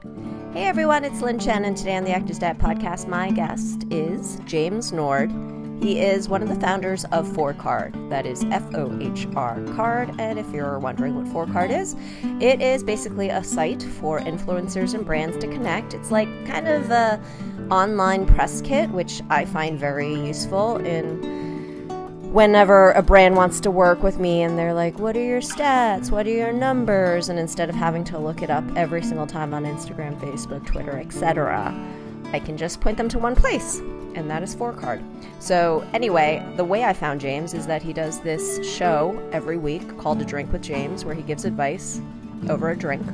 Hey everyone, it's Lynn Chen, and today on the Actor's Diet podcast, my guest is James Nord. He is one of the founders of Fohr Card. That is F O H R Card. And if you're wondering what Fohr Card is, it is basically a site for influencers and brands to connect. It's like kind of a online press kit, which I find very useful in whenever a brand wants to work with me and they're like, What are your stats? What are your numbers? And instead of having to look it up every single time on Instagram, Facebook, Twitter, etc., I can just point them to one place, and that is FohrCard. So, anyway, the way I found James is that he does this show every week called A Drink with James, where he gives advice over a drink.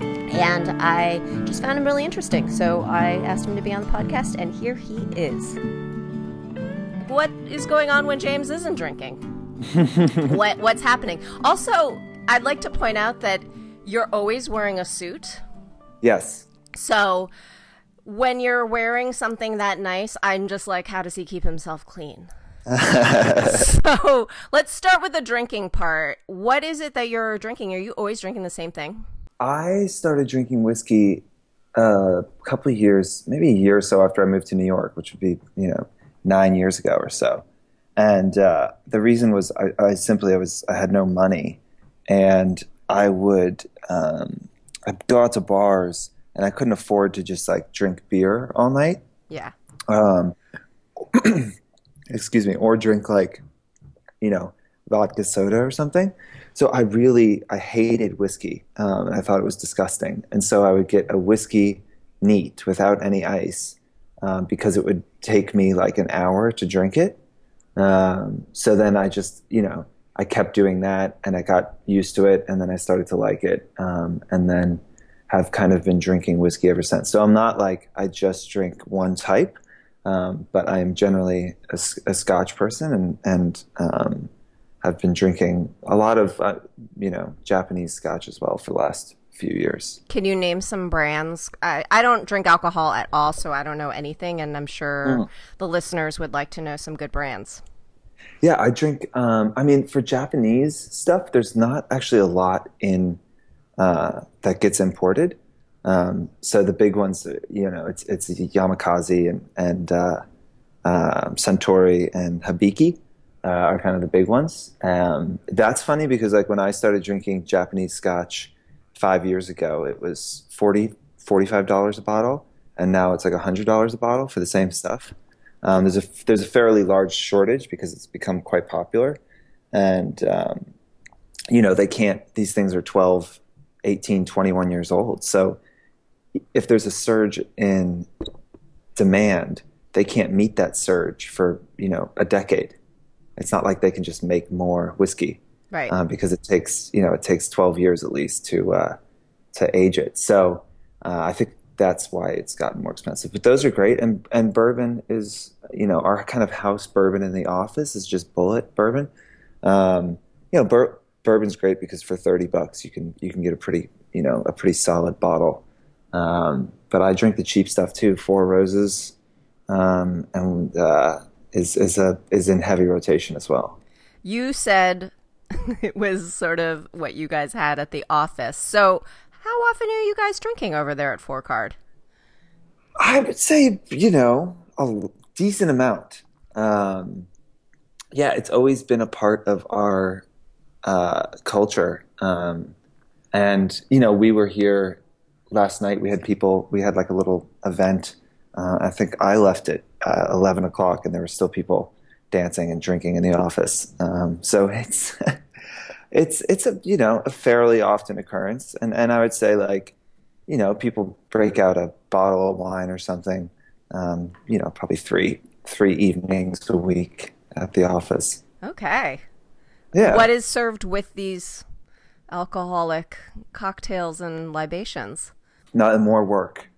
And I just found him really interesting. So I asked him to be on the podcast, and here he is what is going on when James isn't drinking? what what's happening? Also, I'd like to point out that you're always wearing a suit. Yes. So when you're wearing something that nice, I'm just like, how does he keep himself clean? so let's start with the drinking part. What is it that you're drinking? Are you always drinking the same thing? I started drinking whiskey uh, a couple of years, maybe a year or so after I moved to New York, which would be, you know, nine years ago or so. And uh, the reason was I, I, simply I was I had no money, and I would um, I'd go out to bars, and I couldn't afford to just like drink beer all night. Yeah. Um, excuse me, or drink like, you know, vodka soda or something. So I really I hated whiskey. Um, I thought it was disgusting, and so I would get a whiskey neat without any ice, um, because it would take me like an hour to drink it. Um, so then I just, you know, I kept doing that and I got used to it and then I started to like it. Um, and then have kind of been drinking whiskey ever since. So I'm not like I just drink one type, um, but I am generally a, a Scotch person and, and um, have been drinking a lot of, uh, you know, Japanese Scotch as well for the last few years. Can you name some brands? I, I don't drink alcohol at all, so I don't know anything, and I'm sure mm. the listeners would like to know some good brands. Yeah, I drink. Um, I mean, for Japanese stuff, there's not actually a lot in uh, that gets imported. Um, so the big ones, you know, it's it's Yamazaki and and uh, uh, Suntory and Hibiki uh, are kind of the big ones. Um, that's funny because like when I started drinking Japanese Scotch five years ago, it was 40 $45 a bottle, and now it's like $100 a bottle for the same stuff. Um, there's, a, there's a fairly large shortage because it's become quite popular. And, um, you know, they can't, these things are 12, 18, 21 years old. So if there's a surge in demand, they can't meet that surge for, you know, a decade. It's not like they can just make more whiskey right? Um, because it takes you know it takes 12 years at least to uh, to age it. So uh, I think that's why it's gotten more expensive. But those are great, and and bourbon is you know our kind of house bourbon in the office is just Bulleit bourbon. Um, you know, bur- bourbon's great because for 30 bucks you can you can get a pretty you know a pretty solid bottle. Um, but I drink the cheap stuff too, Four Roses, um, and uh, is is a is in heavy rotation as well. You said it was sort of what you guys had at the office. So, how often are you guys drinking over there at Fohr Card? I would say, you know, a decent amount. Um, yeah, it's always been a part of our uh, culture. Um, and, you know, we were here last night. We had people, we had like a little event. Uh, I think I left at uh, 11 o'clock and there were still people dancing and drinking in the office. Um, so it's it's it's a you know a fairly often occurrence, and and I would say like you know people break out a bottle of wine or something, um, you know probably three three evenings a week at the office. Okay. Yeah. What is served with these alcoholic cocktails and libations? Not more work.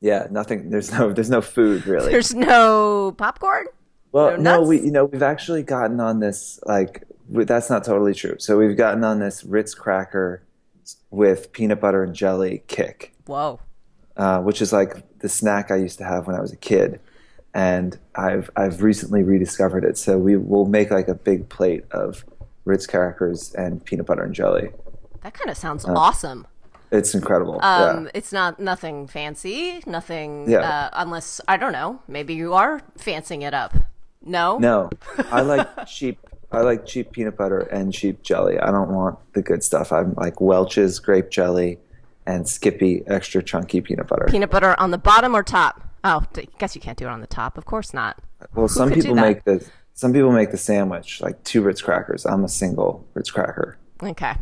Yeah, nothing. There's no. There's no food really. There's no popcorn. Well, no, we you know we've actually gotten on this like that's not totally true. So we've gotten on this Ritz cracker with peanut butter and jelly kick. Whoa. Uh, which is like the snack I used to have when I was a kid, and I've I've recently rediscovered it. So we will make like a big plate of Ritz crackers and peanut butter and jelly. That kind of sounds uh, awesome. It's incredible. Um, yeah. It's not nothing fancy, nothing. Yeah. Uh, unless I don't know, maybe you are fancying it up. No. No, I like cheap. I like cheap peanut butter and cheap jelly. I don't want the good stuff. I'm like Welch's grape jelly and Skippy extra chunky peanut butter. Peanut butter on the bottom or top? Oh, I guess you can't do it on the top. Of course not. well, some people make the some people make the sandwich like two Ritz crackers. I'm a single Ritz cracker. Okay.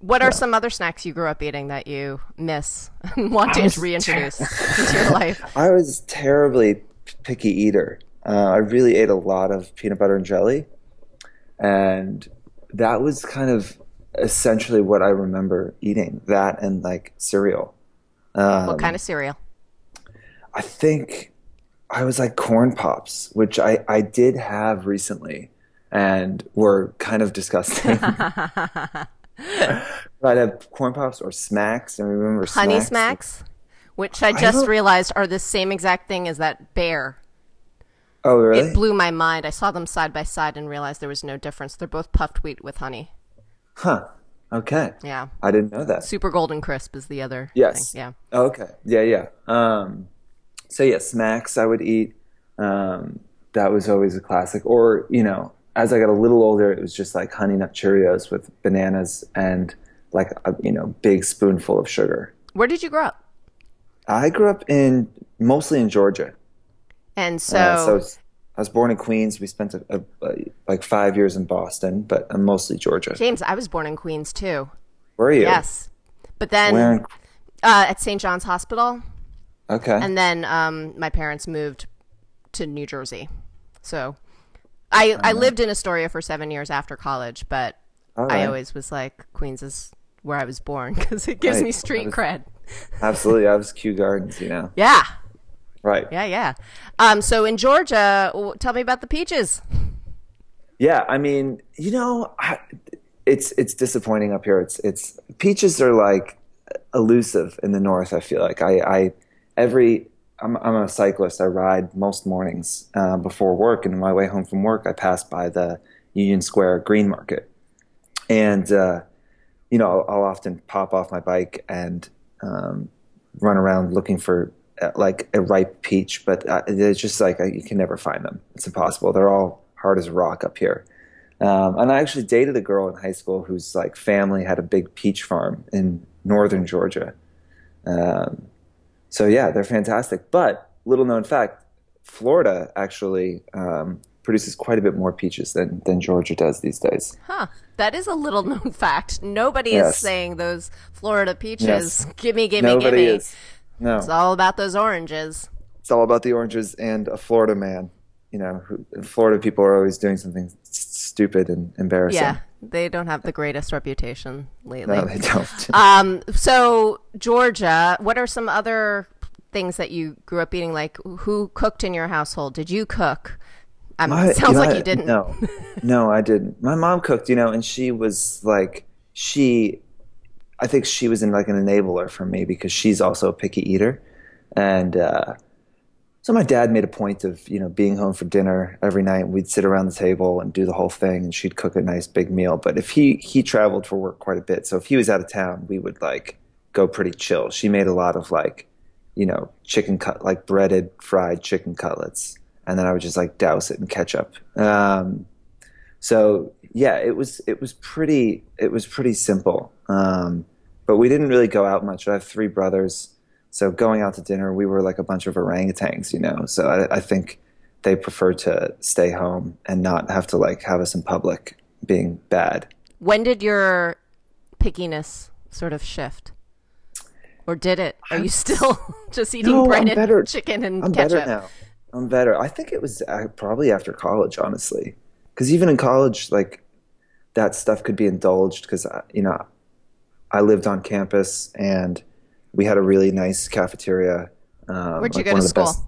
What are some other snacks you grew up eating that you miss and want to reintroduce into your life? I was terribly picky eater. Uh, I really ate a lot of peanut butter and jelly, and that was kind of essentially what I remember eating. That and like cereal. Um, What kind of cereal? I think I was like corn pops, which I, I did have recently and were kind of disgusting. I'd have corn pops or smacks. And remember Honey smacks? smacks, which I just don't- realized are the same exact thing as that bear. Oh, really? It blew my mind. I saw them side by side and realized there was no difference. They're both puffed wheat with honey. huh. Okay. Yeah. I didn't know that. Super golden crisp is the other Yes. thing. Yeah. Okay. Yeah, yeah. Um, so yeah, smacks I would eat. Um, that was always a classic. Or you know, as I got a little older, it was just like Honey Nut Cheerios with bananas and like a you know big spoonful of sugar. Where did you grow up? I grew up in mostly in Georgia. And so, Uh, so it's- I was born in Queens. We spent a, a, a, like five years in Boston, but I'm mostly Georgia. James, I was born in Queens too. Where are you? Yes. But then? In, uh, at St. John's Hospital. okay. And then um, my parents moved to New Jersey. So I, I lived in Astoria for seven years after college, but All I always was like, Queens is where I was born because it gives Right. me street was- cred. Absolutely. I was Kew Gardens. You know. Yeah. Right. Yeah, yeah. Um, so in Georgia, tell me about the peaches. Yeah, I mean, you know, I, it's it's disappointing up here. It's it's peaches are like elusive in the north. I feel like I, I every I'm I'm a cyclist. I ride most mornings uh, before work, and on my way home from work, I pass by the Union Square Green Market, and uh, you know, I'll, I'll often pop off my bike and um, run around looking for like a ripe peach, but uh, it's just like uh, you can never find them. It's impossible. They're all hard as rock up here. Um, and I actually dated a girl in high school whose like family had a big peach farm in northern Georgia. Um, so yeah, they're fantastic. But little known fact, Florida actually um, produces quite a bit more peaches than than Georgia does these days. Huh. That is a little known fact. Nobody is Yes. saying saying those Florida peaches. Yes. Gimme, gimme, Nobody gimme. is. No, It's all about those oranges. it's all about the oranges and a Florida man. You know, who, Florida people are always doing something stupid and embarrassing. Yeah, they don't have the greatest reputation lately. No, they don't. Um, so Georgia, what are some other things that you grew up eating? Like, who cooked in your household? Did you cook? Um, My- it sounds know, like you didn't. No, no, I didn't. My mom cooked, you know, and she was like, she, I think she was in like an enabler for me because she's also a picky eater, and uh, so my dad made a point of you know being home for dinner every night. We'd sit around the table and do the whole thing, and she'd cook a nice big meal. But if he he traveled for work quite a bit, so if he was out of town, we would like go pretty chill. She made a lot of like, you know, chicken cut like breaded fried chicken cutlets, and then I would just like douse it in ketchup. Um, so yeah, it was it was pretty it was pretty simple. Um, but we didn't really go out much. I have three brothers, so going out to dinner, we were like a bunch of orangutans, you know. So I, I think they prefer to stay home and not have to like have us in public being bad. When did your pickiness sort of shift? Or did it? Are you still just eating No, breaded better. chicken and I'm ketchup? better now. I'm better. I think it was uh, probably after college, honestly, because even in college, like that stuff could be indulged because you know I lived on campus and we had a really nice cafeteria. Um, Where'd you like go to school? best-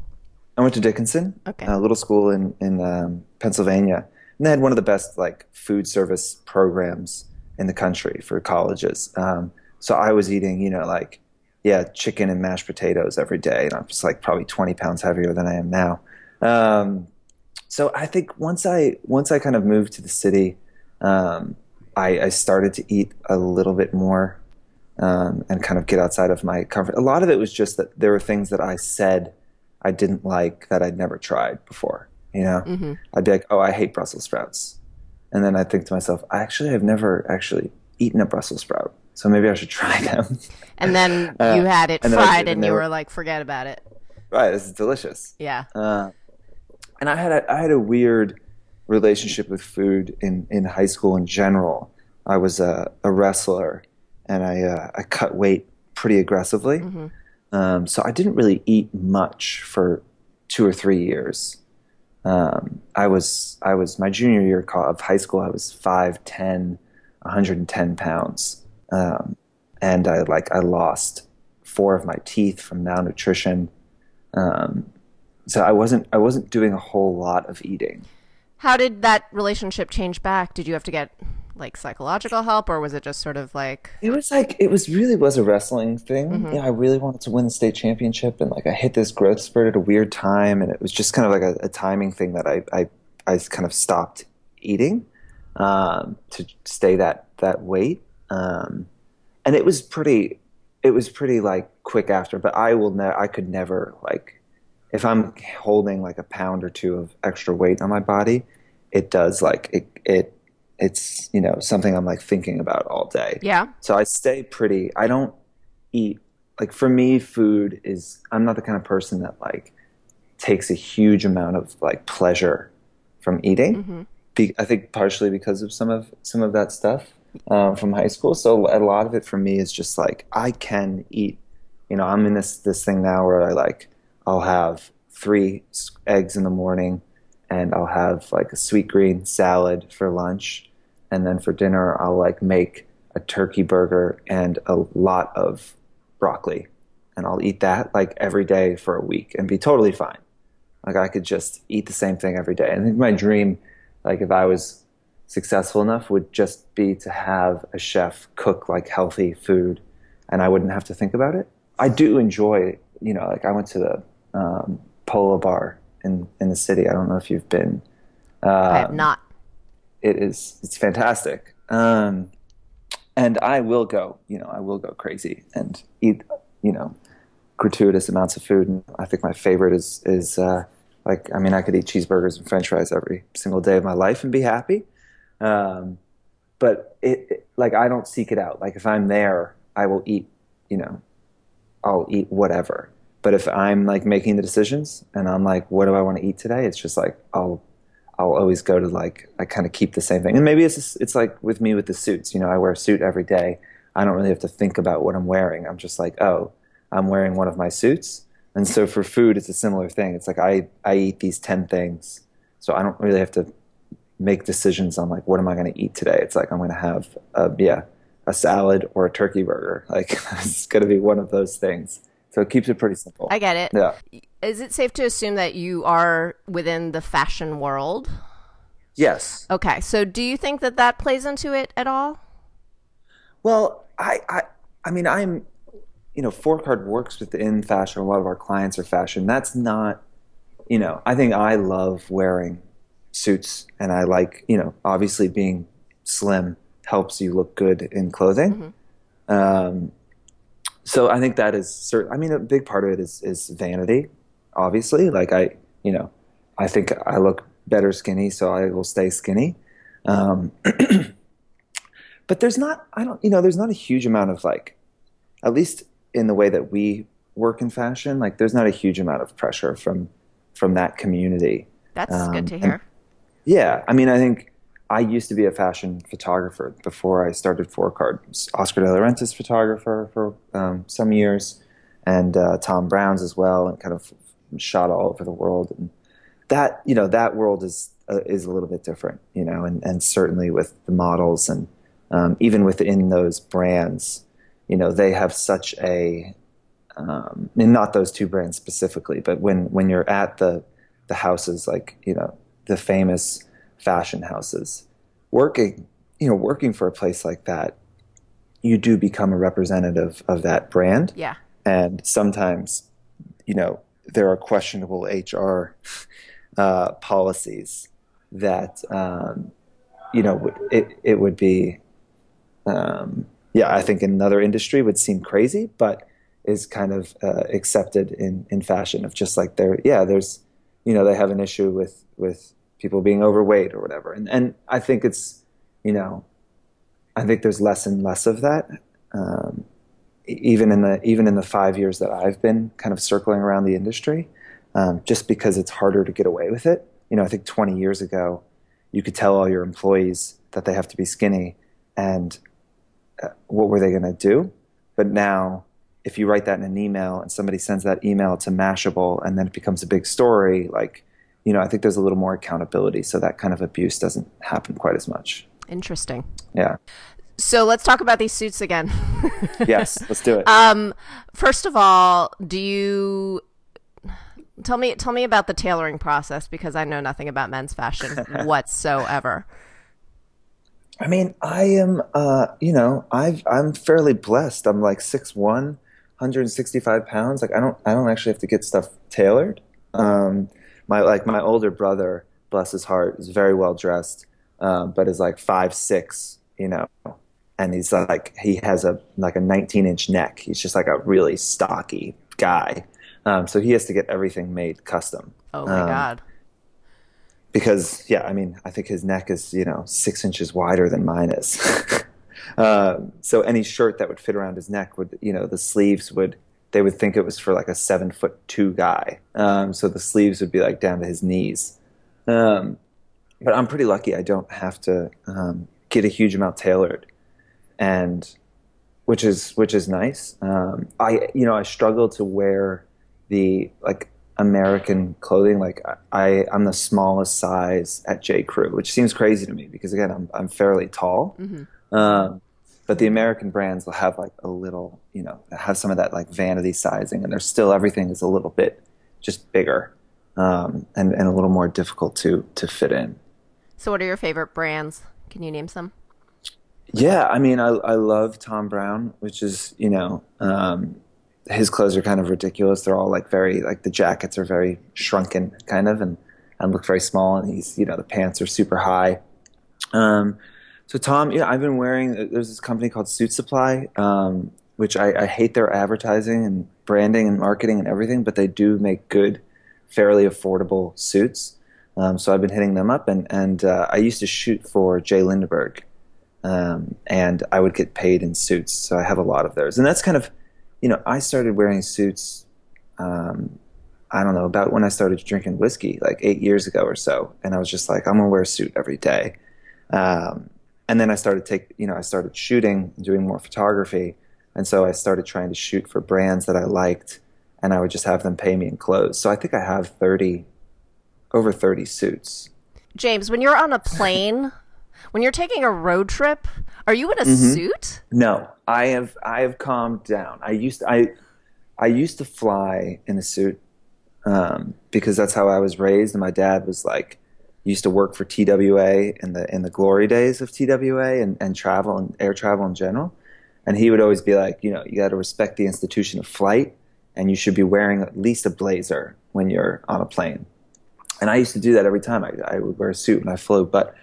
I went to Dickinson, Okay. a little school in in um, Pennsylvania, and they had one of the best like food service programs in the country for colleges. Um, so I was eating, you know, like yeah, chicken and mashed potatoes every day, and I'm just like probably 20 pounds heavier than I am now. Um, so I think once I once I kind of moved to the city, um, I, I started to eat a little bit more um, and kind of get outside of my comfort. A lot of it was just that there were things that I said I didn't like that I'd never tried before. You know, mm-hmm. I'd be like, "Oh, I hate Brussels sprouts," and then I think to myself, "I actually have never actually eaten a Brussels sprout, so maybe I should try them." And then uh, you had it and fried, and you were like, "Forget about it." Right, this is delicious. Yeah. Uh, and I had a, I had a weird relationship with food in in high school in general. I was a, a wrestler, and I uh, I cut weight pretty aggressively. Mm-hmm. Um, so I didn't really eat much for two or three years. Um, I was I was my junior year of high school. I was 5'10", 110 pounds, um, and I like I lost four of my teeth from malnutrition. Um, so I wasn't I wasn't doing a whole lot of eating. How did that relationship change back? Did you have to get like psychological help or was it just sort of like it was like it was really was a wrestling thing mm-hmm. yeah i really wanted to win the state championship and like i hit this growth spurt at a weird time and it was just kind of like a, a timing thing that i i, I kind of stopped eating um, to stay that that weight um, and it was pretty it was pretty like quick after but i will ne- i could never like if i'm holding like a pound or two of extra weight on my body it does like it it it's you know something I'm like thinking about all day. Yeah. So I stay pretty. I don't eat like for me, food is. I'm not the kind of person that like takes a huge amount of like pleasure from eating. Mm-hmm. Be, I think partially because of some of some of that stuff um, from high school. So a lot of it for me is just like I can eat. You know, I'm in this this thing now where I like I'll have three eggs in the morning and I'll have like a Sweetgreen salad for lunch. And then for dinner, I'll like make a turkey burger and a lot of broccoli. And I'll eat that like every day for a week and be totally fine. Like I could just eat the same thing every day. I think my dream, like if I was successful enough, would just be to have a chef cook like healthy food and I wouldn't have to think about it. I do enjoy, you know, like I went to the um, Polo Bar in in the city. I don't know if you've been. Um, I have um, not. It is. It's fantastic. Um, and I will go. You know, I will go crazy and eat. You know, gratuitous amounts of food. And I think my favorite is is uh, like I mean I could eat cheeseburgers and French fries every single day of my life and be happy. Um, but it, it like I don't seek it out. Like if I'm there, I will eat. You know, I'll eat whatever. But if I'm like making the decisions and I'm like, what do I want to eat today? It's just like I'll I'll always go to like I kind of keep the same thing. And maybe it's just, it's like with me with the suits. You know, I wear a suit every day. I don't really have to think about what I'm wearing. I'm just like, oh, I'm wearing one of my suits. And so for food, it's a similar thing. It's like I I eat these ten things, so I don't really have to make decisions on like what am I going to eat today. It's like I'm going to have a yeah a salad or a turkey burger. Like it's going to be one of those things. So it keeps it pretty simple. I get it. Yeah. Is it safe to assume that you are within the fashion world? Yes. Okay. So do you think that that plays into it at all? Well, I, I, I mean, I'm, you know, Fohr Card works within fashion. A lot of our clients are fashion. That's not, you know, I think I love wearing suits and I like, you know, obviously being slim helps you look good in clothing. Mm-hmm. Um, so I think that is certain. I mean, a big part of it is is vanity, obviously. Like I, you know, I think I look better skinny, so I will stay skinny. Um, but there's not, I don't, you know, there's not a huge amount of like, at least in the way that we work in fashion, like there's not a huge amount of pressure from from that community. That's um, good to hear. Yeah, I mean, I think I used to be a fashion photographer before I started Fohr Card. Oscar de la Renta's photographer for um, some years, and uh, Thom Browne's as well, and kind of shot all over the world. And that you know that world is uh, is a little bit different, you know, and and certainly with the models and um, even within those brands, you know, they have such a um, and not those two brands specifically, but when when you're at the the houses like you know the famous fashion houses. Working, you know, working for a place like that, you do become a representative of that brand. Yeah. And sometimes, you know, there are questionable HR uh, policies that, um, you know, it, it would be, um, yeah, I think in another industry would seem crazy, but is kind of uh, accepted in in fashion of just like there, yeah, there's, you know, they have an issue with with people being overweight or whatever, and and I think it's, you know, I think there's less and less of that. Um, even in the even in the five years that I've been kind of circling around the industry, um, just because it's harder to get away with it. You know, I think 20 years ago, you could tell all your employees that they have to be skinny, and uh, what were they going to do? But now, if you write that in an email and somebody sends that email to Mashable, and then it becomes a big story, like you know, I think there's a little more accountability, so that kind of abuse doesn't happen quite as much. Interesting. Yeah. So let's talk about these suits again. yes, let's do it. Um, first of all, do you tell me tell me about the tailoring process because I know nothing about men's fashion whatsoever. I mean, I am, uh, you know, I've, I'm fairly blessed. I'm like 6'1", 165 pounds. Like I don't, I don't actually have to get stuff tailored. Um, my, like my older brother, bless his heart, is very well dressed, um, but is like five, six, you know, and he's like, he has a, like a 19 inch neck. He's just like a really stocky guy. Um, so he has to get everything made custom. Oh my Um, god. because yeah, I mean, I think his neck is you know six inches wider than mine is. um, so any shirt that would fit around his neck would, you know, the sleeves would they would think it was for like a seven foot two guy. Um, so the sleeves would be like down to his knees. Um, but I'm pretty lucky; I don't have to um, get a huge amount tailored, and which is which is nice. Um, I you know I struggle to wear the like American clothing. Like I, I'm the smallest size at J Crew, which seems crazy to me because again, I'm I'm fairly tall. Um, but the American brands will have like a little, you know, have some of that like vanity sizing, and they're still everything is a little bit just bigger um, and and a little more difficult to to fit in. So what are your favorite brands? Can you name some? Yeah, I mean, I I love Thom Browne, which is you know, um, his clothes are kind of ridiculous. They're all like very like the jackets are very shrunken, kind of, and and look very small. And he's you know the pants are super high. Um, so Thom, yeah, I've been wearing. There's this company called Suit Supply, um, which I, I hate their advertising and branding and marketing and everything, but they do make good, fairly affordable suits. Um, so I've been hitting them up, and and uh, I used to shoot for J. Lindeberg, um, and I would get paid in suits. So I have a lot of those, and that's kind of, you know, I started wearing suits. Um, I don't know about when I started drinking whiskey, like eight years ago or so, and I was just like, I'm gonna wear a suit every day. Um, and then I started take, you know, I started shooting, doing more photography, and so I started trying to shoot for brands that I liked, and I would just have them pay me in clothes. So I think I have thirty, over thirty suits. James, when you're on a plane, when you're taking a road trip, are you in a suit? No, I have I have calmed down. I used to, I I used to fly in a suit um, because that's how I was raised, and my dad was like used to work for TWA in the in the glory days of TWA and, and travel and air travel in general. And he would always be like, you know, you got to respect the institution of flight, and you should be wearing at least a blazer when you're on a plane. And I used to do that every time I, I would wear a suit when I flew. But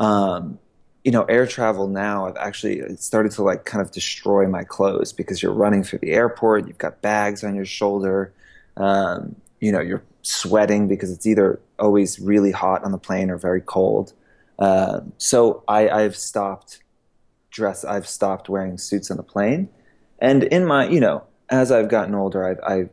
um, you know, air travel now, I've actually started to like kind of destroy my clothes because you're running through the airport, you've got bags on your shoulder, um, you know, you're sweating because it's either always really hot on the plane or very cold. Uh, so I, I've stopped dress. I've stopped wearing suits on the plane, and in my, you know, as I've gotten older, I've, I,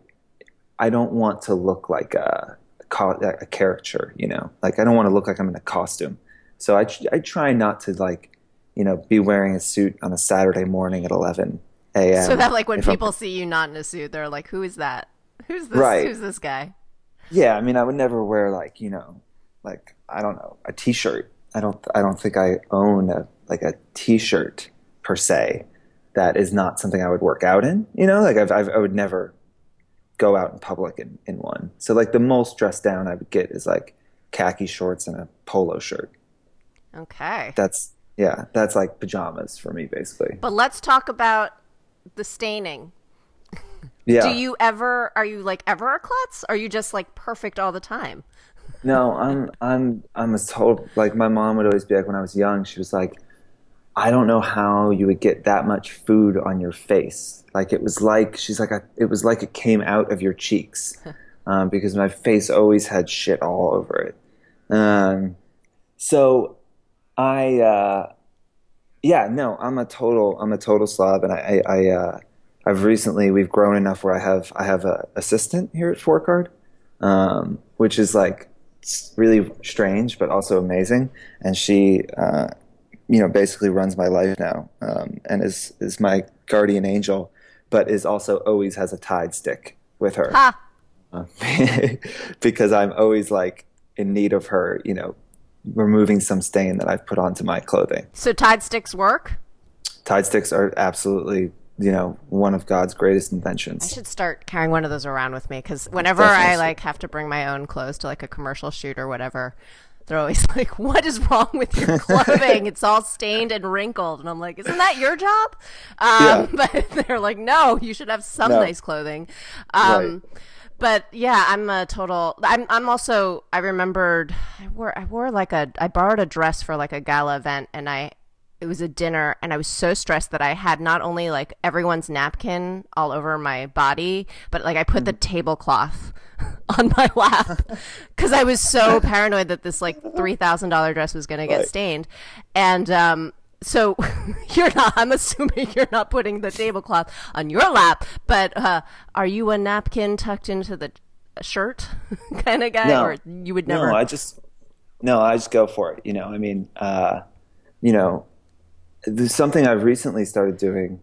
I don't want to look like a, a caricature. You know, like I don't want to look like I'm in a costume. So I, I try not to like, you know, be wearing a suit on a Saturday morning at 11 a.m. So that like when if I'm- people see you not in a suit, they're like, "Who is that? Who's this? Right. Who's this guy?" Yeah, I mean, I would never wear like you know, like I don't know, a T-shirt. I don't. I don't think I own a like a T-shirt per se. That is not something I would work out in. You know, like I've, I've I would never go out in public in, in one. So like the most dressed down I would get is like khaki shorts and a polo shirt. Okay. That's yeah, that's like pajamas for me basically. But let's talk about the staining. Yeah. Do you ever are you like ever a klutz? Are you just like perfect all the time? No, I'm I'm I'm a total like my mom would always be like when I was young, she was like, I don't know how you would get that much food on your face. Like it was like she's like a, it was like it came out of your cheeks um, because my face always had shit all over it. Um, so I, uh, yeah, no, I'm a total, I'm a total slob, and I, I, I uh, I've recently we've grown enough where I have I have a assistant here at Fohr Card, um, which is like really strange but also amazing, and she, uh, you know, basically runs my life now, um, and is is my guardian angel, but is also always has a Tide stick with her, Ha! uh, because I'm always like in need of her, you know, removing some stain that I've put onto my clothing. So Tide sticks work? Tide sticks are absolutely, you know, one of God's greatest inventions. I should start carrying one of those around with me because whenever I like have to bring my own clothes to like a commercial shoot or whatever, they're always like, "What is wrong with your clothing? it's all stained and wrinkled." And I'm like, "Isn't that your job?" Um, But they're like, "No, you should have some No. nice clothing." Um, But yeah, I'm a total. I'm. I'm also. I remembered. I wore. I wore like a. I borrowed a dress for like a gala event, and I. It was a dinner, and I was so stressed that I had not only like everyone's napkin all over my body, but like I put the tablecloth on my lap because I was so paranoid that this like three thousand dollar dress was going to get Right. stained, and um, so you're not. I'm assuming you're not putting the tablecloth on your lap, but uh, are you a napkin tucked into the shirt kind of guy, No. or you would never? No, I just no, I just go for it. You know, I mean, uh, you know, there's something I've recently started doing.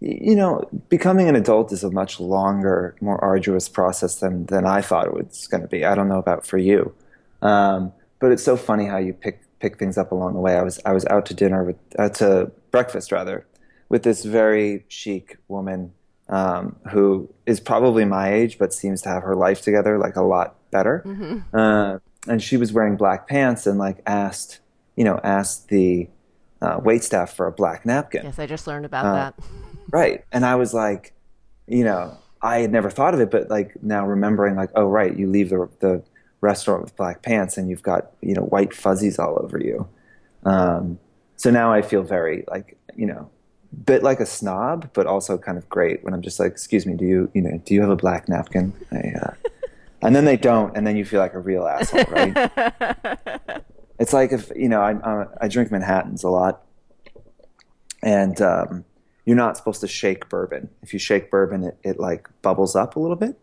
You know, becoming an adult is a much longer, more arduous process than than I thought it was going to be. I don't know about for you, um, but it's so funny how you pick pick things up along the way. I was I was out to dinner with uh, to breakfast rather with this very chic woman um, who is probably my age but seems to have her life together like a lot better. Uh, and she was wearing black pants and like asked, you know, asked the uh, wait staff for a black napkin. yes, I just learned about Uh, that. Right. And I was like, you know, I had never thought of it, but like now remembering, like, oh, right, you leave the, the restaurant with black pants and you've got, you know, white fuzzies all over you. Um, so now I feel very like, you know, bit like a snob, but also kind of great when I'm just like, excuse me, do you, you know, do you have a black napkin? I, uh, and then they don't, and then you feel like a real asshole, right? it's like if you know, I, I, I drink Manhattan's a lot, and um, you're not supposed to shake bourbon. If you shake bourbon, it, it like bubbles up a little bit,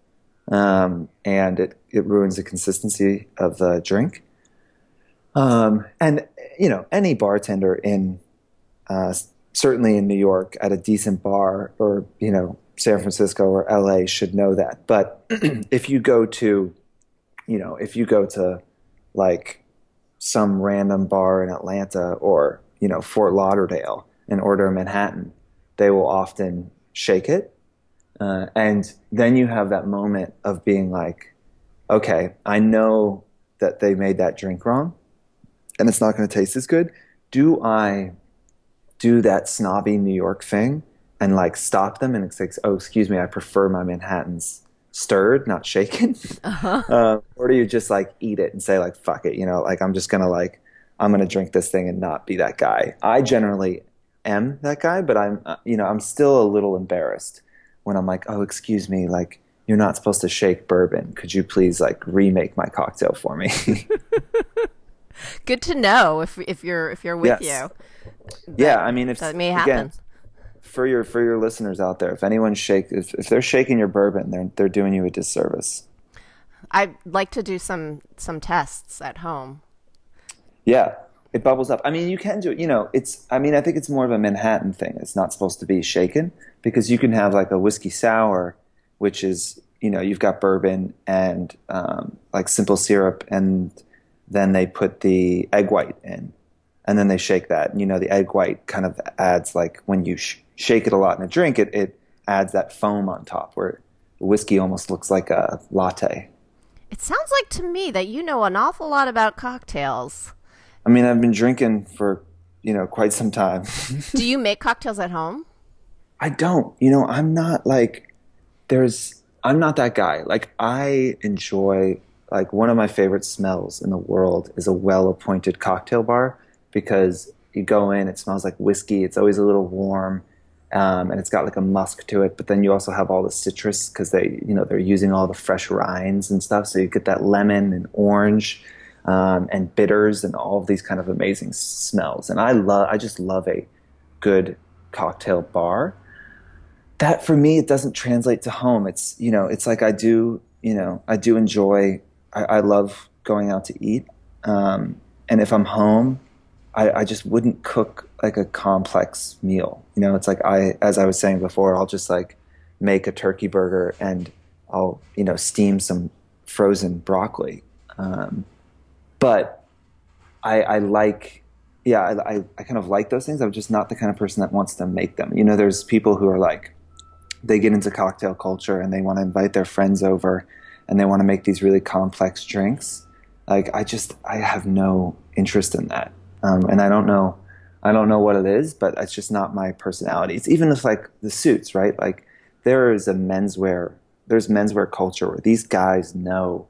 um, and it it ruins the consistency of the drink. Um, and you know, any bartender in uh, certainly in New York at a decent bar or you know San Francisco or LA should know that. But if you go to, you know, if you go to like some random bar in Atlanta or you know Fort Lauderdale and order a Manhattan, they will often shake it, uh, and then you have that moment of being like, okay, I know that they made that drink wrong, and it's not going to taste as good. Do I do that snobby New York thing and like stop them and say, oh, excuse me, I prefer my Manhattans stirred, not shaken? uh, or do you just like eat it and say like, fuck it, you know, like I'm just gonna like, I'm gonna drink this thing and not be that guy. I generally am that guy, but I'm, uh, you know, I'm still a little embarrassed when I'm like, oh, excuse me, like you're not supposed to shake bourbon. Could you please like remake my cocktail for me? Good to know if if you're if you're with Yes. you. yeah, I mean, if That may again, happen. For your for your listeners out there, if anyone shake if, if they're shaking your bourbon, they're they're doing you a disservice. I'd like to do some some tests at home. Yeah, it bubbles up. I mean, you can do it. You know, it's. I mean, I think it's more of a Manhattan thing. It's not supposed to be shaken because you can have like a whiskey sour, which is you know you've got bourbon and um, like simple syrup, and then they put the egg white in, and then they shake that. And you know, the egg white kind of adds like when you sh- shake it a lot in a drink, it it adds that foam on top where the whiskey almost looks like a latte. It sounds like to me that you know an awful lot about cocktails. I mean, I've been drinking for you know quite some time. Do you make cocktails at home? I don't. You know, I'm not like there's I'm not that guy. Like I enjoy like one of my favorite smells in the world is a well-appointed cocktail bar because you go in, it smells like whiskey. It's always a little warm. Um, and it's got like a musk to it. But then you also have all the citrus because they, you know, they're using all the fresh rinds and stuff. So you get that lemon and orange um, and bitters and all of these kind of amazing smells. And I love, I just love a good cocktail bar. That for me, it doesn't translate to home. It's you know, it's like I do, you know, I do enjoy. I, I love going out to eat, um, and if I'm home, I, I just wouldn't cook like a complex meal. You know, it's like I, as I was saying before, I'll just like make a turkey burger and I'll, you know, steam some frozen broccoli. Um, but I, I like, yeah, I, I, I kind of like those things. I'm just not the kind of person that wants to make them. You know, there's people who are like, they get into cocktail culture and they want to invite their friends over and they want to make these really complex drinks. Like, I just, I have no interest in that. Um, and I don't know, I don't know what it is, but it's just not my personality. It's even with like the suits, right? Like there is a menswear, there's menswear culture where these guys know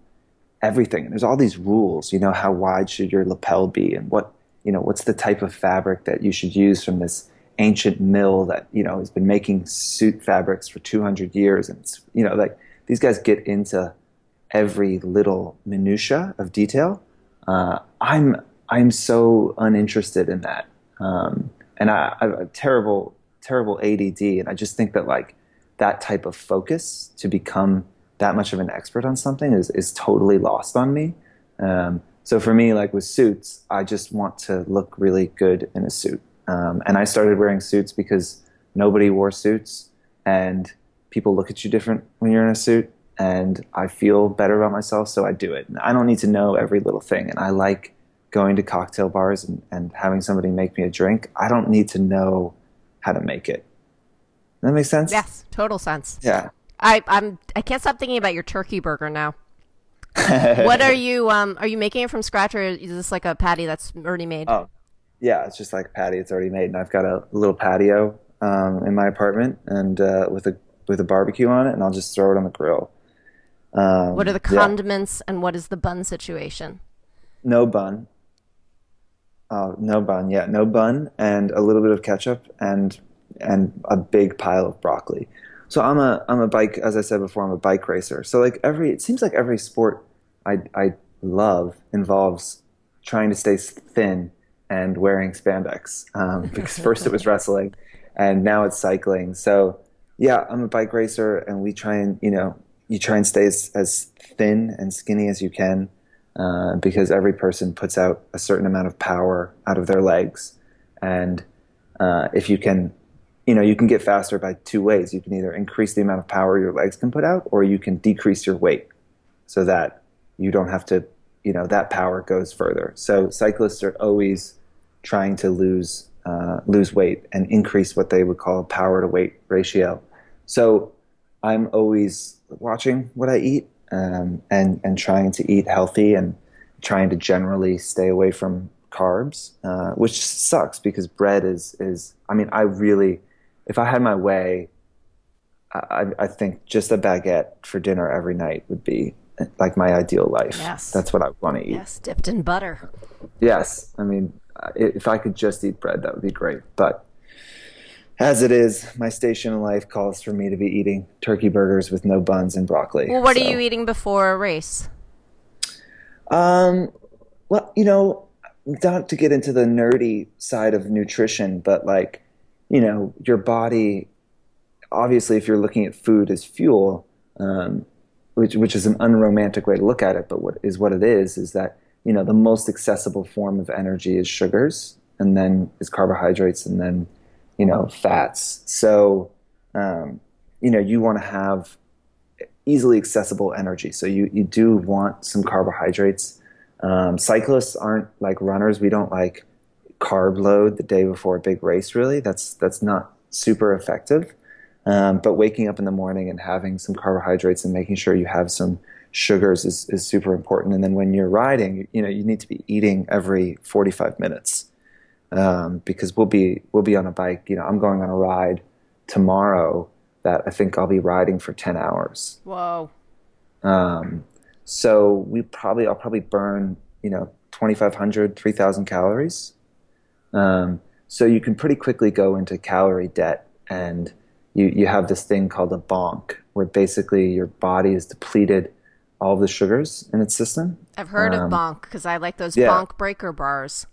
everything. And There's all these rules. You know, how wide should your lapel be, and what you know, what's the type of fabric that you should use from this ancient mill that you know has been making suit fabrics for 200 years, and it's you know like these guys get into every little minutia of detail. Uh, I'm I'm so uninterested in that. Um, and I, I have a terrible, terrible ADD. And I just think that like that type of focus to become that much of an expert on something is, is totally lost on me. Um, so for me, like with suits, I just want to look really good in a suit. Um, and I started wearing suits because nobody wore suits and people look at you different when you're in a suit and I feel better about myself. So I do it. I don't need to know every little thing. And I like going to cocktail bars and, and having somebody make me a drink, I don't need to know how to make it. Does that make sense? Yes, total sense. Yeah. I I'm I can't stop thinking about your turkey burger now. what are you um are you making it from scratch or is this like a patty that's already made? Oh. Yeah, it's just like a patty it's already made and I've got a little patio um, in my apartment and uh, with a with a barbecue on it and I'll just throw it on the grill. Um, what are the condiments yeah. and what is the bun situation? No bun. Uh, no bun, yeah, no bun, and a little bit of ketchup, and and a big pile of broccoli. So I'm a I'm a bike, as I said before, I'm a bike racer. So like every, it seems like every sport I I love involves trying to stay thin and wearing spandex. Um, because first it was wrestling, and now it's cycling. So yeah, I'm a bike racer, and we try and you know you try and stay as, as thin and skinny as you can uh, because every person puts out a certain amount of power out of their legs, and uh, if you can, you know, you can get faster by two ways. You can either increase the amount of power your legs can put out, or you can decrease your weight so that you don't have to, you know, that power goes further. So cyclists are always trying to lose uh, lose weight and increase what they would call a power to weight ratio. So I'm always watching what I eat um, and and trying to eat healthy and trying to generally stay away from carbs, uh, which sucks because bread is is. I mean, I really, if I had my way, I, I think just a baguette for dinner every night would be like my ideal life. Yes, that's what I want to eat. Yes, dipped in butter. Yes, I mean, if I could just eat bread, that would be great. But as it is, my station in life calls for me to be eating turkey burgers with no buns and broccoli. Well, what so. are you eating before a race? Um, well, you know, not to get into the nerdy side of nutrition, but like, you know, your body. Obviously, if you're looking at food as fuel, um, which which is an unromantic way to look at it, but what is what it is is that you know the most accessible form of energy is sugars, and then is carbohydrates, and then you know, fats. So, um, you know, you want to have easily accessible energy. So you, you do want some carbohydrates. Um, cyclists aren't like runners. We don't like carb load the day before a big race. Really, that's that's not super effective. Um, but waking up in the morning and having some carbohydrates and making sure you have some sugars is, is super important. And then when you're riding, you know, you need to be eating every 45 minutes um, because we'll be we'll be on a bike. You know, I'm going on a ride tomorrow that I think I'll be riding for ten hours. Whoa. Um, so we probably I'll probably burn you know 2,500, 3,000 calories. Um, so you can pretty quickly go into calorie debt, and you you have this thing called a bonk, where basically your body is depleted all of the sugars in its system. I've heard of bonk because I like those Um, yeah. bonk breaker bars.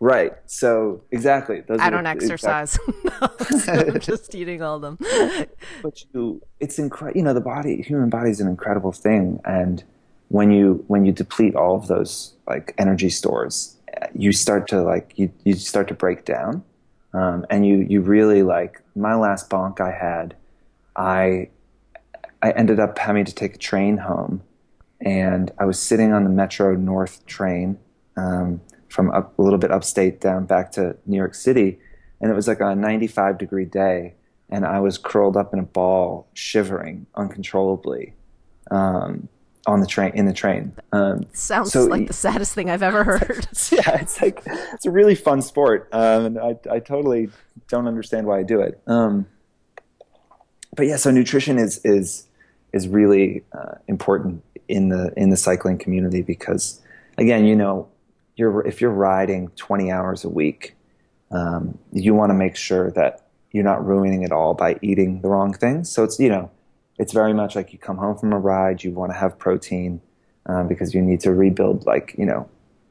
Right. So exactly. Those I don't the- exercise. No, so I'm just eating all of them. but you it's incredible you know the body human body is an incredible thing and when you when you deplete all of those like energy stores you start to like you, you start to break down um, and you you really like my last bonk i had i i ended up having to take a train home and i was sitting on the metro north train um, from up a little bit upstate down back to new york city and it was like a 95 degree day and I was curled up in a ball, shivering uncontrollably um, on the train in the train. Um, Sounds So like the saddest thing I've ever heard. yeah, it's like it's a really fun sport, um, and I, I totally don't understand why I do it. Um, but yeah, so nutrition is is is really uh, important in the in the cycling community because again, you know, you're if you're riding 20 hours a week, um, you want to make sure that you're not ruining it all by eating the wrong things. So it's you know, it's very much like you come home from a ride, you want to have protein um, because you need to rebuild like you know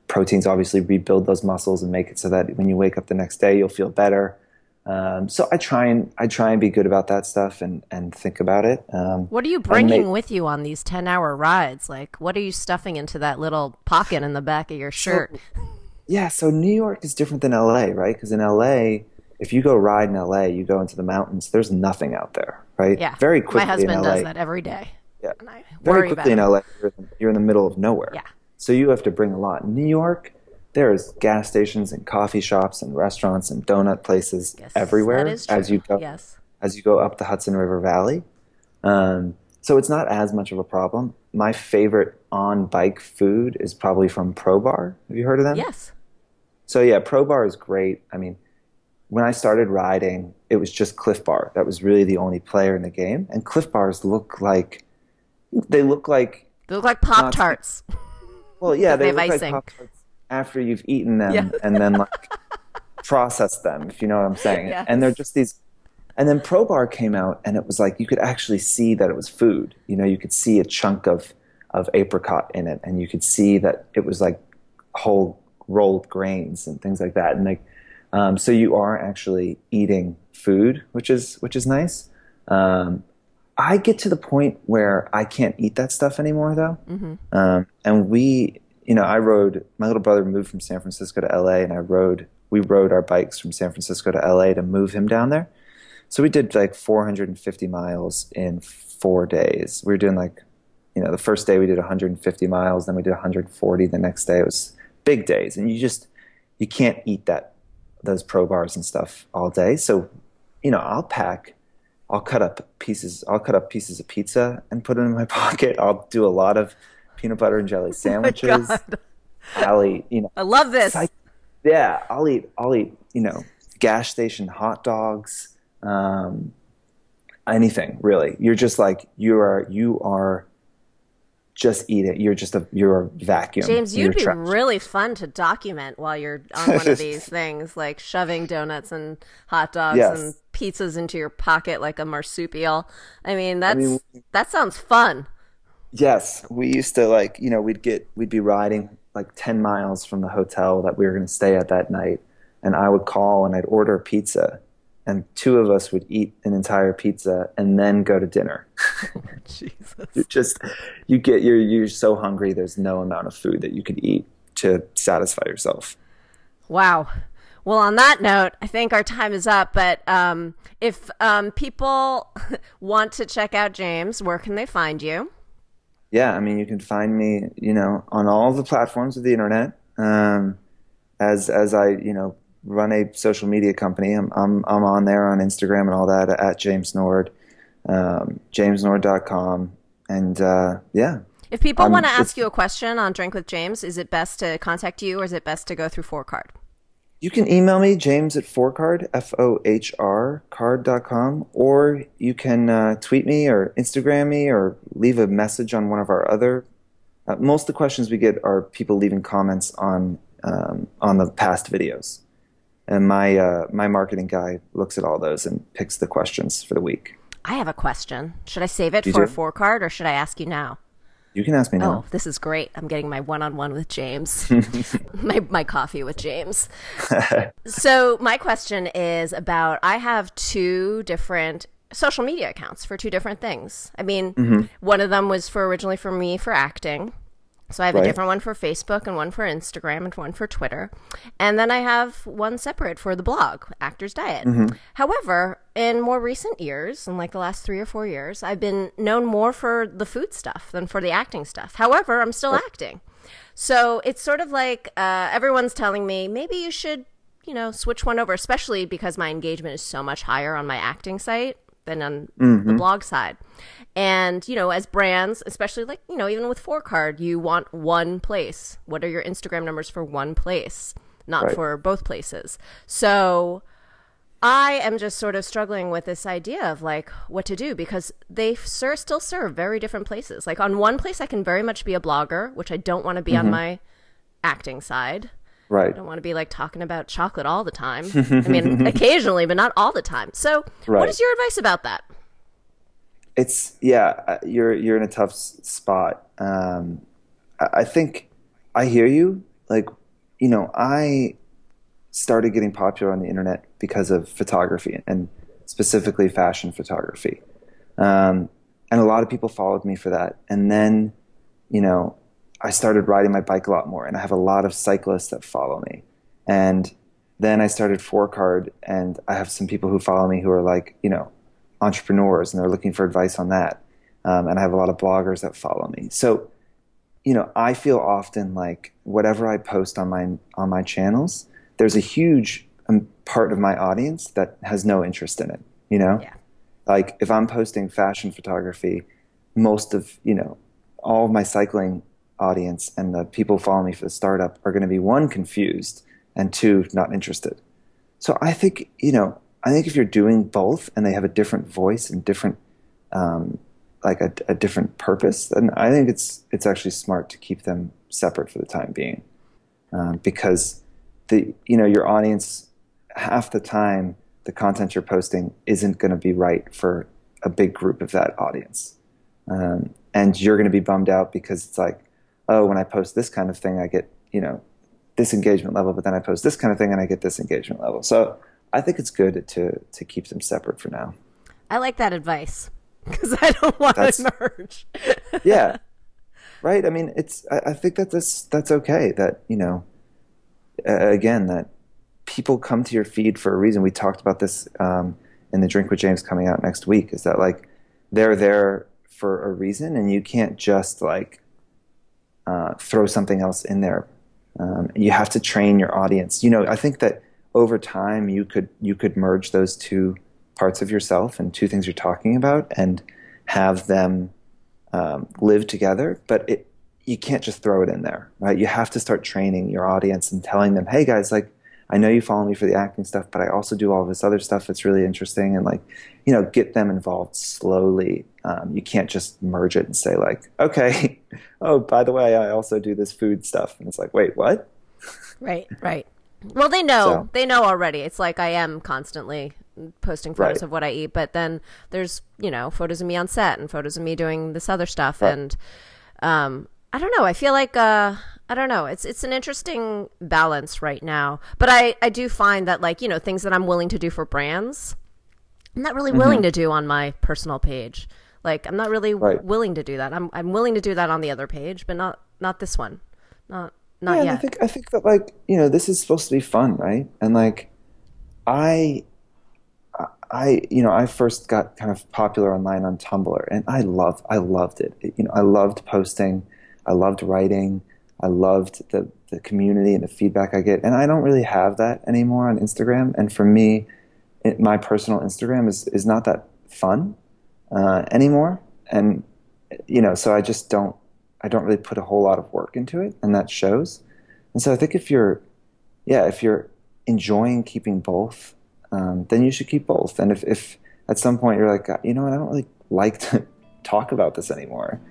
proteins obviously rebuild those muscles and make it so that when you wake up the next day you'll feel better um, so i try and i try and be good about that stuff and and think about it um, What are you bringing ma- with you on these 10 hour rides? Like, what are you stuffing into that little pocket in the back of your shirt? yeah so new york is different than la right because in la if you go ride in la you go into the mountains there's nothing out there right yeah. very quickly My husband does that every day. Yeah. And I very quickly in LA, you're, in the middle of nowhere. Yeah. So you have to bring a lot. New York, there's gas stations and coffee shops and restaurants and donut places Yes, everywhere as you go Yes. as you go up the Hudson River Valley. Um, so it's not as much of a problem. My favorite on bike food is probably from Pro Bar. Have you heard of them? Yes. So yeah, Pro Bar is great. I mean, when I started riding, it was just Clif Bar. That was really the only player in the game. And Clif Bars look like they look like They look like Pop Tarts. well, yeah, They they, have look icing. like Pop-Tarts after you've eaten them Yeah. and then like process them, if you know what I'm saying. Yes. And they're just these. And then Pro Bar came out, and it was like you could actually see that it was food. You know, you could see a chunk of of apricot in it, and you could see that it was like whole rolled grains and things like that. And like, um, so you are actually eating food, which is which is nice. Um, I get to the point where I can't eat that stuff anymore, though. Um, and we, you know, I rode. My little brother moved from San Francisco to LA, and I rode. We rode our bikes from San Francisco to LA to move him down there. So we did like 450 miles in four days. We were doing like, you know, the first day we did 150 miles, then we did 140. The next day it was big days, and you just you can't eat that those pro bars and stuff all day. So, you know, I'll pack. I'll cut up pieces. I'll cut up pieces of pizza and put it in my pocket. I'll do a lot of peanut butter and jelly sandwiches. God. I'll eat, you know, I love this. Psych- yeah, I'll eat. I'll eat. You know, gas station hot dogs. Um, anything really. You're just like you are. You are. Just eat it. You're just a. You're a vacuum. James, you'd be trash. really fun to document while you're on one of these things, like shoving donuts and hot dogs Yes. and pizzas into your pocket like a marsupial. I mean, that's mean- that sounds fun. Yes, we used to like you know we'd get we'd be riding like ten miles from the hotel that we were going to stay at that night, and I would call and I'd order pizza, and two of us would eat an entire pizza and then go to dinner. Jesus. you just you get you're you're so hungry. There's no amount of food that you could eat to satisfy yourself. Wow. Well, on that note, I think our time is up. But um, if um, people want to check out James, where can they find you? Yeah, I mean, you can find me, you know, on all the platforms of the internet. Um, as as I, you know, run a social media company, I'm I'm I'm on there on Instagram and all that at James Nord, um, jamesnord.com, and uh, yeah, If people want to ask you a question on Drink with James, is it best to contact you or is it best to go through Fohr Card? You can email me James at fohrcard f o h r card.com, or you can uh, tweet me or Instagram me or leave a message on one of our other. Uh, most of the questions we get are people leaving comments on um, on the past videos. and my uh, my marketing guy looks at all those and picks the questions for the week. I have a question. Should I save it You for do? a four card or should I ask you now? You can ask me now. Oh, this is great. I'm getting my one on one with James. my my coffee with James. so my question is about I have two different social media accounts for two different things. I mean, Mm-hmm. one of them was for originally for me for acting. So I have Right. a different one for Facebook and one for Instagram and one for Twitter. And then I have one separate for the blog, Actors Diet. Mm-hmm. However, in more recent years, in like the last 3 or 4 years, I've been known more for the food stuff than for the acting stuff. However, I'm still acting. So it's sort of like uh, everyone's telling me maybe you should, you know, switch one over, especially because my engagement is so much higher on my acting site than on the mm-hmm. blog side. And, you know, as brands, especially like, you know, even with Fohr Card, you want one place. What are your Instagram numbers for one place, not Right. for both places? So I am just sort of struggling with this idea of like what to do because they ser- still serve very different places. Like on one place, I can very much be a blogger, which I don't want to be on mm-hmm. my acting side. Right. I don't want to be like talking about chocolate all the time. I mean, occasionally, but not all the time. So, what Right. is your advice about that? It's yeah, uh, you're you're in a tough spot. Um, I, I think I hear you. Like, you know, I started getting popular on the internet because of photography and specifically fashion photography. Um, and a lot of people followed me for that. And then, you know, I started riding my bike a lot more, and I have a lot of cyclists that follow me. And then I started Fohr Card, and I have some people who follow me who are like, you know, entrepreneurs, and they're looking for advice on that. Um, and I have a lot of bloggers that follow me. So, you know, I feel often like whatever I post on my on my channels, there's a huge um, part of my audience that has no interest in it. You know, Yeah. like if I'm posting fashion photography, most of you know all of my cycling audience and the people following me for the startup are going to be one confused and two not interested. So I think you know I think if you're doing both and they have a different voice and different um, like a, a different purpose, then I think it's it's actually smart to keep them separate for the time being, um, because the you know your audience half the time the content you're posting isn't going to be right for a big group of that audience, um, and you're going to be bummed out because it's like, oh, when I post this kind of thing, I get you know this engagement level, but then I post this kind of thing and I get this engagement level. So I think it's good to to keep them separate for now. I like that advice because I don't want That's- to merge. yeah right i mean it's I, I think that this that's okay that you know uh, again that people come to your feed for a reason we talked about this um, in the drink with james coming out next week is that like they're there for a reason and you can't just like uh, throw something else in there um, you have to train your audience you know i think that over time you could you could merge those two parts of yourself and two things you're talking about and have them um, live together, but it, you can't just throw it in there, right? You have to start training your audience and telling them, hey guys, like, I know you follow me for the acting stuff, but I also do all this other stuff that's really interesting. And like, you know, get them involved slowly. Um, you can't just merge it and say like, okay, oh, by the way, I also do this food stuff. And it's like, wait, what? Right, right. Well, they know. So- They know already. It's like I am constantly posting photos Right. of what I eat, but then there's, you know, photos of me on set and photos of me doing this other stuff Right. and um I don't know. I feel like uh I don't know. It's it's an interesting balance right now. But I I do find that like, you know, things that I'm willing to do for brands, I'm not really willing Mm-hmm. to do on my personal page. Like I'm not really Right. willing to do that. I'm I'm willing to do that on the other page, but not not this one. Not not yeah, yet. I think I think that like you know this is supposed to be fun, right? And like I, I you know I first got kind of popular online on Tumblr, and I love I loved it. You know I loved posting, I loved writing, I loved the the community and the feedback I get, and I don't really have that anymore on Instagram. And for me, it, my personal Instagram is is not that fun uh, anymore, and you know so I just don't I don't really put a whole lot of work into it, and that shows. And so I think if you're, yeah, if you're enjoying keeping both, um, then you should keep both. And if, if at some point you're like, you know what, I don't really like to talk about this anymore,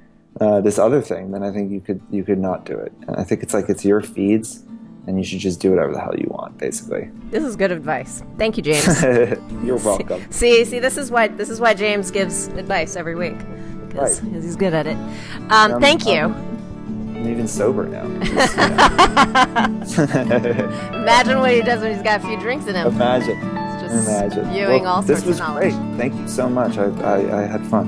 uh, this other thing, then I think you could you could not do it. And I think it's like it's your feeds, and you should just do whatever the hell you want, basically. This is good advice. Thank you, James. You're welcome. see, see, this is why this is why James gives advice every week because Right. he's good at it. Um, thank you. I'm even sober now. Imagine what he does when he's got a few drinks in him. Imagine. It's just Imagine. spewing Well, all this sorts was of knowledge. great. Thank you so much. I, I, I had fun.